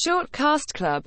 Short Cast Club.